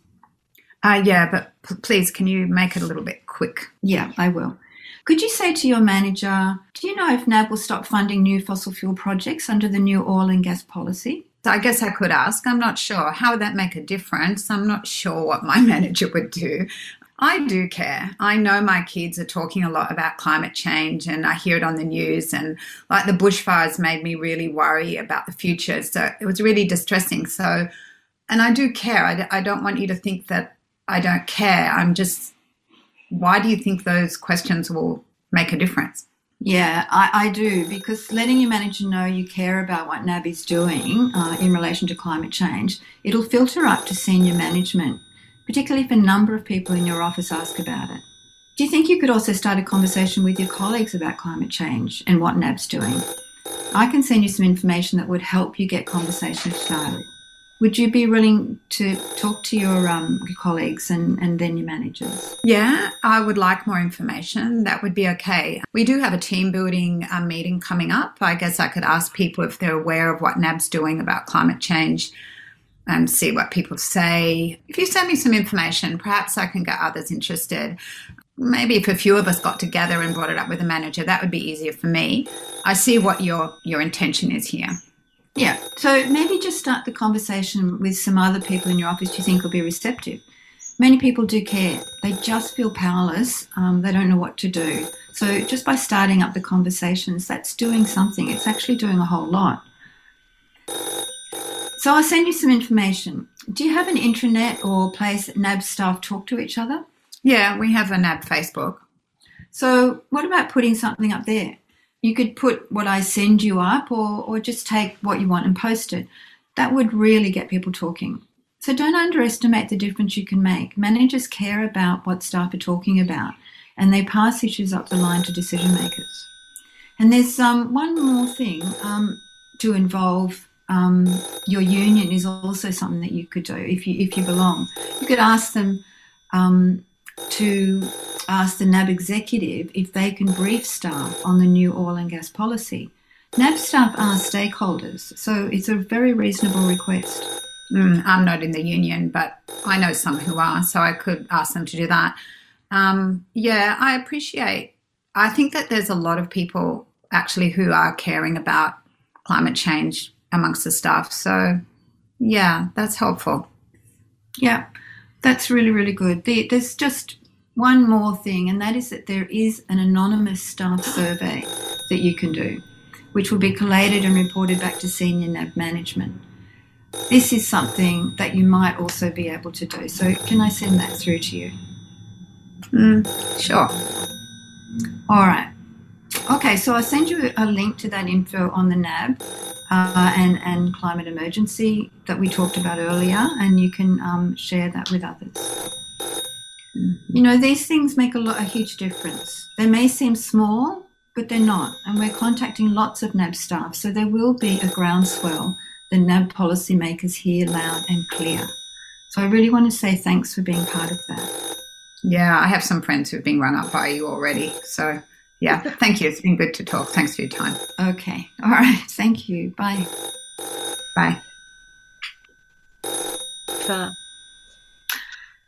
Uh, yeah, but p- please, can you make it a little bit quick? Yeah, I will. Could you say to your manager, do you know if NAB will stop funding new fossil fuel projects under the new oil and gas policy? So I guess I could ask. I'm not sure. How would that make a difference? I'm not sure what my manager would do. I do care. I know my kids are talking a lot about climate change and I hear it on the news. And like the bushfires made me really worry about the future. So it was really distressing. So, and I do care. I, I don't want you to think that I don't care. I'm just, why do you think those questions will make a difference? Yeah, I, I do because letting your manager know you care about what NAB is doing uh, in relation to climate change, it'll filter up to senior management, particularly if a number of people in your office ask about it. Do you think you could also start a conversation with your colleagues about climate change and what NAB's doing? I can send you some information that would help you get conversations started. Would you be willing to talk to your, um, your colleagues and, and then your managers? Yeah, I would like more information. That would be okay. We do have a team building um, meeting coming up. I guess I could ask people if they're aware of what NAB's doing about climate change and see what people say. If you send me some information, perhaps I can get others interested. Maybe if a few of us got together and brought it up with a manager, that would be easier for me. I see what your your intention is here. Yeah. So maybe just start the conversation with some other people in your office you think will be receptive. Many people do care. They just feel powerless. Um, they don't know what to do. So just by starting up the conversations, that's doing something. It's actually doing a whole lot. So I'll send you some information. Do you have an intranet or place that NAB staff talk to each other? Yeah, we have a NAB Facebook. So what about putting something up there? You could put what I send you up or, or just take what you want and post it. That would really get people talking. So don't underestimate the difference you can make. Managers care about what staff are talking about and they pass issues up the line to decision makers. And there's um, one more thing um, to involve um, your union is also something that you could do if you if you belong. You could ask them um, to ask the NAB executive if they can brief staff on the new oil and gas policy. NAB staff are stakeholders, so it's a very reasonable request. Mm, I'm not in the union, but I know some who are, so I could ask them to do that. Um, yeah, I appreciate. I think that there's a lot of people actually who are caring about climate change amongst the staff. So, yeah, that's helpful. Yeah, that's really, really good. There's just one more thing, and that is that there is an anonymous staff survey that you can do, which will be collated and reported back to senior NAB management. This is something that you might also be able to do. So, can I send that through to you? Mm, sure. All right. Okay, so I'll send you a link to that info on the NAB uh, and, and climate emergency that we talked about earlier, and you can um, share that with others. You know, these things make a, lot, a huge difference. They may seem small, but they're not. And we're contacting lots of NAB staff, so there will be a groundswell. The NAB policymakers hear loud and clear. So I really want to say thanks for being part of that. Yeah, I have some friends who've been run up by you already. So yeah, thank you. It's been good to talk. Thanks for your time. Okay. All right. Thank you. Bye. Bye.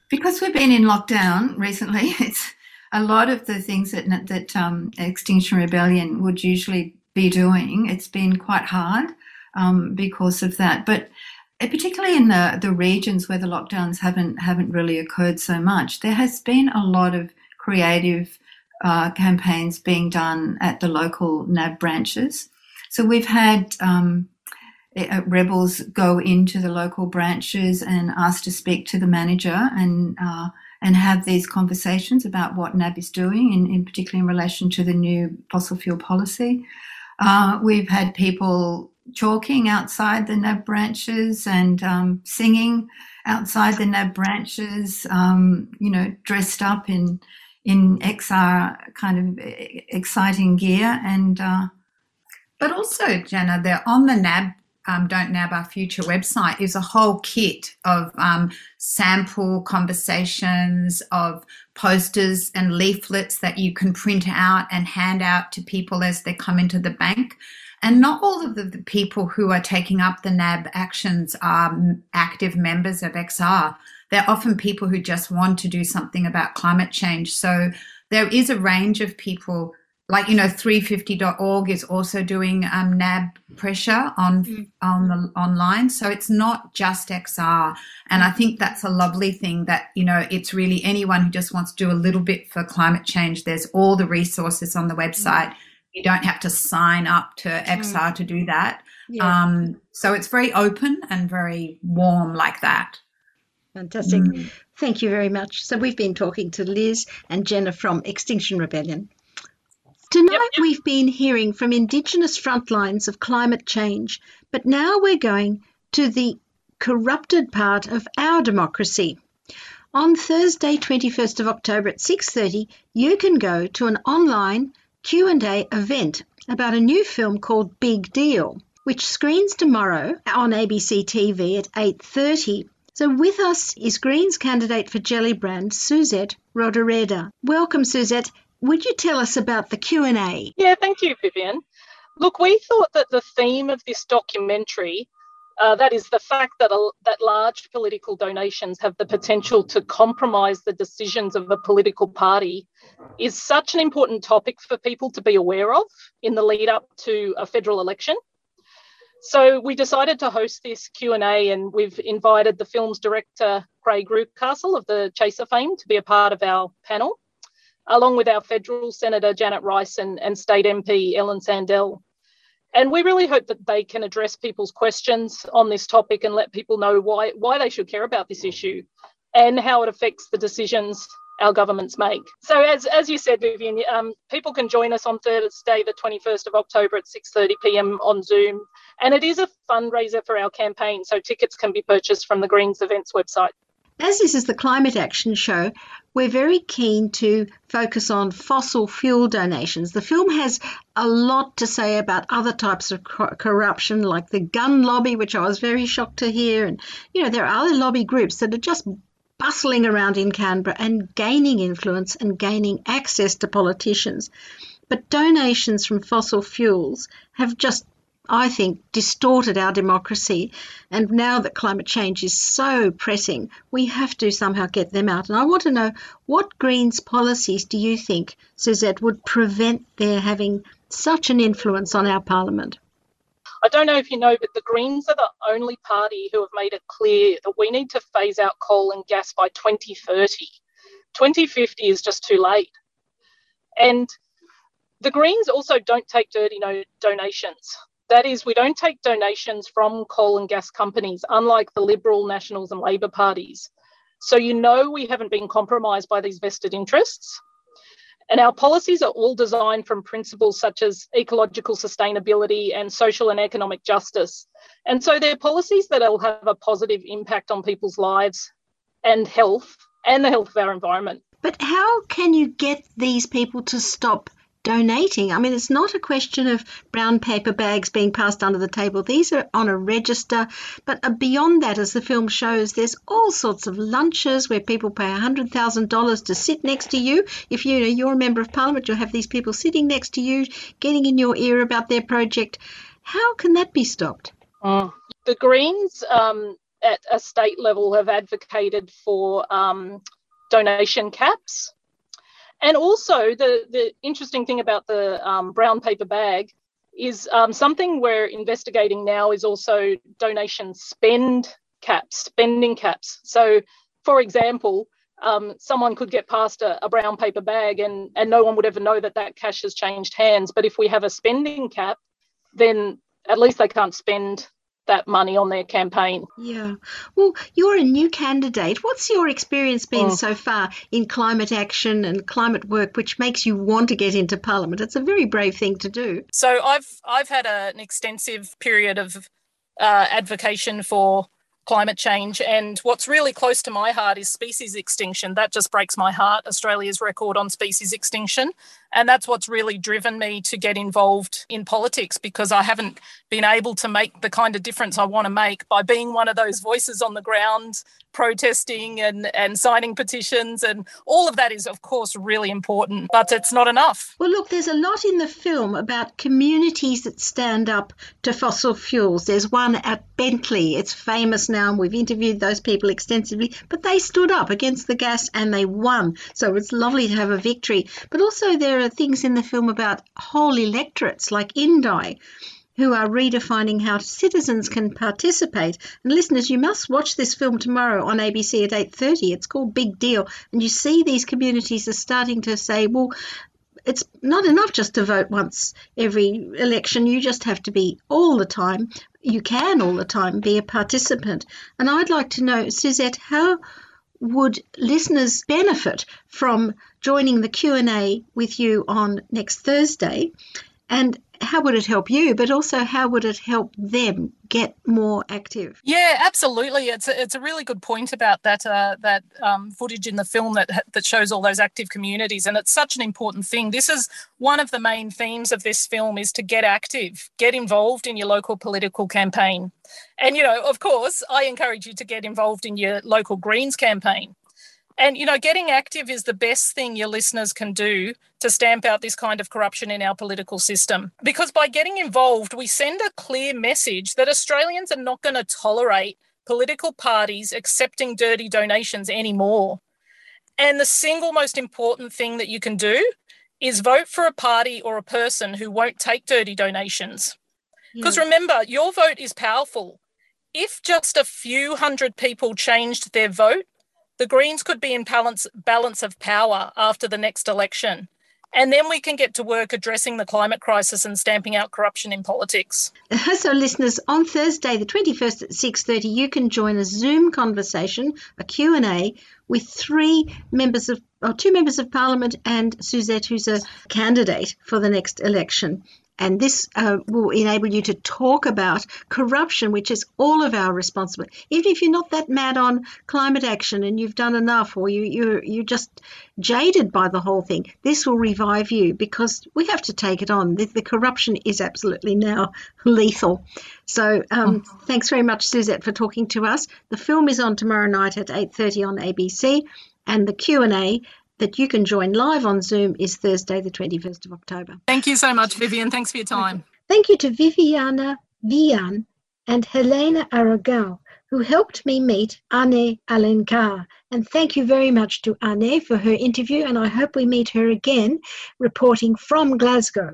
Because we've been in lockdown recently, it's a lot of the things that that um, Extinction Rebellion would usually be doing. It's been quite hard um, because of that, but particularly in the, the regions where the lockdowns haven't haven't really occurred so much, there has been a lot of creative uh, campaigns being done at the local NAB branches. So we've had um, uh, rebels go into the local branches and ask to speak to the manager and uh, and have these conversations about what NAB is doing, in, in particular in relation to the new fossil fuel policy. Uh, we've had people chalking outside the NAB branches and um, singing outside the NAB branches, um, you know, dressed up in in XR kind of exciting gear and. Uh, but also, Jenna, they're on the NAB um, Don't Nab Our Future website is a whole kit of um, sample conversations, of posters and leaflets that you can print out and hand out to people as they come into the bank. And not all of the, the people who are taking up the NAB actions are active members of XR. They're often people who just want to do something about climate change. So there is a range of people like you know 350.org is also doing um, nab pressure on mm. on the online so it's not just xr and i think that's a lovely thing that you know it's really anyone who just wants to do a little bit for climate change there's all the resources on the website mm. you don't have to sign up to xr mm. to do that yeah. um, so it's very open and very warm like that Fantastic. Mm. Thank you very much. So, we've been talking to Liz and Jenna from Extinction Rebellion. Tonight yep, yep. we've been hearing from Indigenous frontlines of climate change, but now we're going to the corrupted part of our democracy. On Thursday, 21st of October at 6:30, you can go to an online Q&A event about a new film called Big Deal, which screens tomorrow on ABC TV at 8:30. So with us is Greens candidate for Gellibrand, Suzette Rodoreda. Welcome, Suzette. Would you tell us about the Q&A? Yeah, thank you, Vivian. Look, we thought that the theme of this documentary, uh, that is the fact that, a, that large political donations have the potential to compromise the decisions of a political party, is such an important topic for people to be aware of in the lead up to a federal election. So we decided to host this Q&A and we've invited the film's director, Craig Reucassel of the Chaser fame to be a part of our panel along with our federal Senator Janet Rice and, and state MP Ellen Sandell. And we really hope that they can address people's questions on this topic and let people know why, why they should care about this issue and how it affects the decisions our governments make. So, as, as you said, Vivian, um, people can join us on Thursday, the 21st of October at 6:30 p.m. on Zoom, and it is a fundraiser for our campaign. So tickets can be purchased from the Greens Events website. As this is the Climate Action Show, we're very keen to focus on fossil fuel donations. The film has a lot to say about other types of corruption, like the gun lobby, which I was very shocked to hear. And, you know, there are other lobby groups that are just bustling around in Canberra and gaining influence and gaining access to politicians. But donations from fossil fuels have just I think, distorted our democracy. And now that climate change is so pressing, we have to somehow get them out. And I want to know what Greens policies do you think, Suzette, would prevent their having such an influence on our parliament. I don't know if you know, but the Greens are the only party who have made it clear that we need to phase out coal and gas by 2030. 2050 is just too late. And the Greens also don't take dirty no donations. That is, we don't take donations from coal and gas companies, unlike the Liberal, Nationals, and Labor parties. So you know we haven't been compromised by these vested interests. And our policies are all designed from principles such as ecological sustainability and social and economic justice. And so they're policies that will have a positive impact on people's lives and health and the health of our environment. But how can you get these people to stop donating. I mean, it's not a question of brown paper bags being passed under the table. These are on a register. But uh, beyond that, as the film shows, there's all sorts of lunches where people pay $100,000 to sit next to you. If you know, you're a member of parliament, you'll have these people sitting next to you, getting in your ear about their project. How can that be stopped? Mm. The Greens um, at a state level have advocated for um, donation caps and also, the, the interesting thing about the um, brown paper bag is um, something we're investigating now is also donation spend caps, spending caps. So, for example, um, someone could get past a, a, brown paper bag and, and no one would ever know that that cash has changed hands. But if we have a spending cap, then at least they can't spend that money on their campaign. Yeah. Well, you're a new candidate. What's your experience been oh. so far in climate action and climate work, which makes you want to get into Parliament? It's a very brave thing to do. So I've I've had a, an extensive period of uh, advocacy for climate change. And what's really close to my heart is species extinction. That just breaks my heart, Australia's record on species extinction. And that's what's really driven me to get involved in politics because I haven't been able to make the kind of difference I want to make by being one of those voices on the ground protesting and, and signing petitions. And all of that is, of course, really important, but it's not enough. Well, look, there's a lot in the film about communities that stand up to fossil fuels. There's one at Bentley. It's famous now, and we've interviewed those people extensively, but they stood up against the gas and they won. So it's lovely to have a victory. But also, there are things in the film about whole electorates like Indi who are redefining how citizens can participate. And listeners, you must watch this film tomorrow on ABC at 8:30. It's called Big Deal, and you see these communities are starting to say, well, it's not enough just to vote once every election. You just have to be all the time. You can all the time be a participant. And I'd like to know, Suzette, how would listeners benefit from joining the Q&A with you on next Thursday? And how would it help you, but also how would it help them get more active? Yeah, absolutely. It's a, it's a really good point about that uh, that um, footage in the film that that shows all those active communities, and it's such an important thing. This is one of the main themes of this film: is to get active, get involved in your local political campaign, and you know, of course, I encourage you to get involved in your local Greens campaign. And, you know, getting active is the best thing your listeners can do to stamp out this kind of corruption in our political system. Because by getting involved, we send a clear message that Australians are not going to tolerate political parties accepting dirty donations anymore. And the single most important thing that you can do is vote for a party or a person who won't take dirty donations. Hmm. Because yeah. remember, your vote is powerful. If just a few hundred people changed their vote, the Greens could be in balance, balance of power after the next election. And then we can get to work addressing the climate crisis and stamping out corruption in politics. So, listeners, on Thursday, the 21st at 6.30, you can join a Zoom conversation, a Q&A, with three members of, or two members of Parliament and Suzette, who's a candidate for the next election. And this uh, will enable you to talk about corruption, which is all of our responsibility. Even if you're not that mad on climate action and you've done enough, or you, you're you're just jaded by the whole thing, this will revive you because we have to take it on. The, the corruption is absolutely now lethal. So um, oh. thanks very much, Suzette, for talking to us. The film is on tomorrow night at 8:30 on ABC, and the Q and A that you can join live on Zoom is Thursday, the 21st of October. Thank you so much, Vivian. Thanks for your time. Thank you to Viviana Vian and Helena Aragao, who helped me meet Ane Alencar. And thank you very much to Ane for her interview, and I hope we meet her again reporting from Glasgow.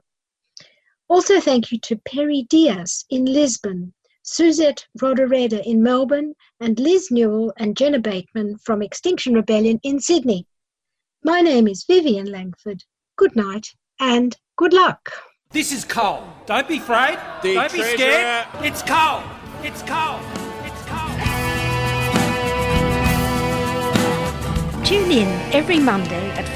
Also, thank you to Peri Dias in Lisbon, Suzette Rodoreda in Melbourne, and Liz Newell and Jenna Bateman from Extinction Rebellion in Sydney. My name is Vivian Langford. Good night and good luck. This is coal. Don't be afraid. The Don't be scared. It's coal. It's coal. It's coal. Tune in every Monday at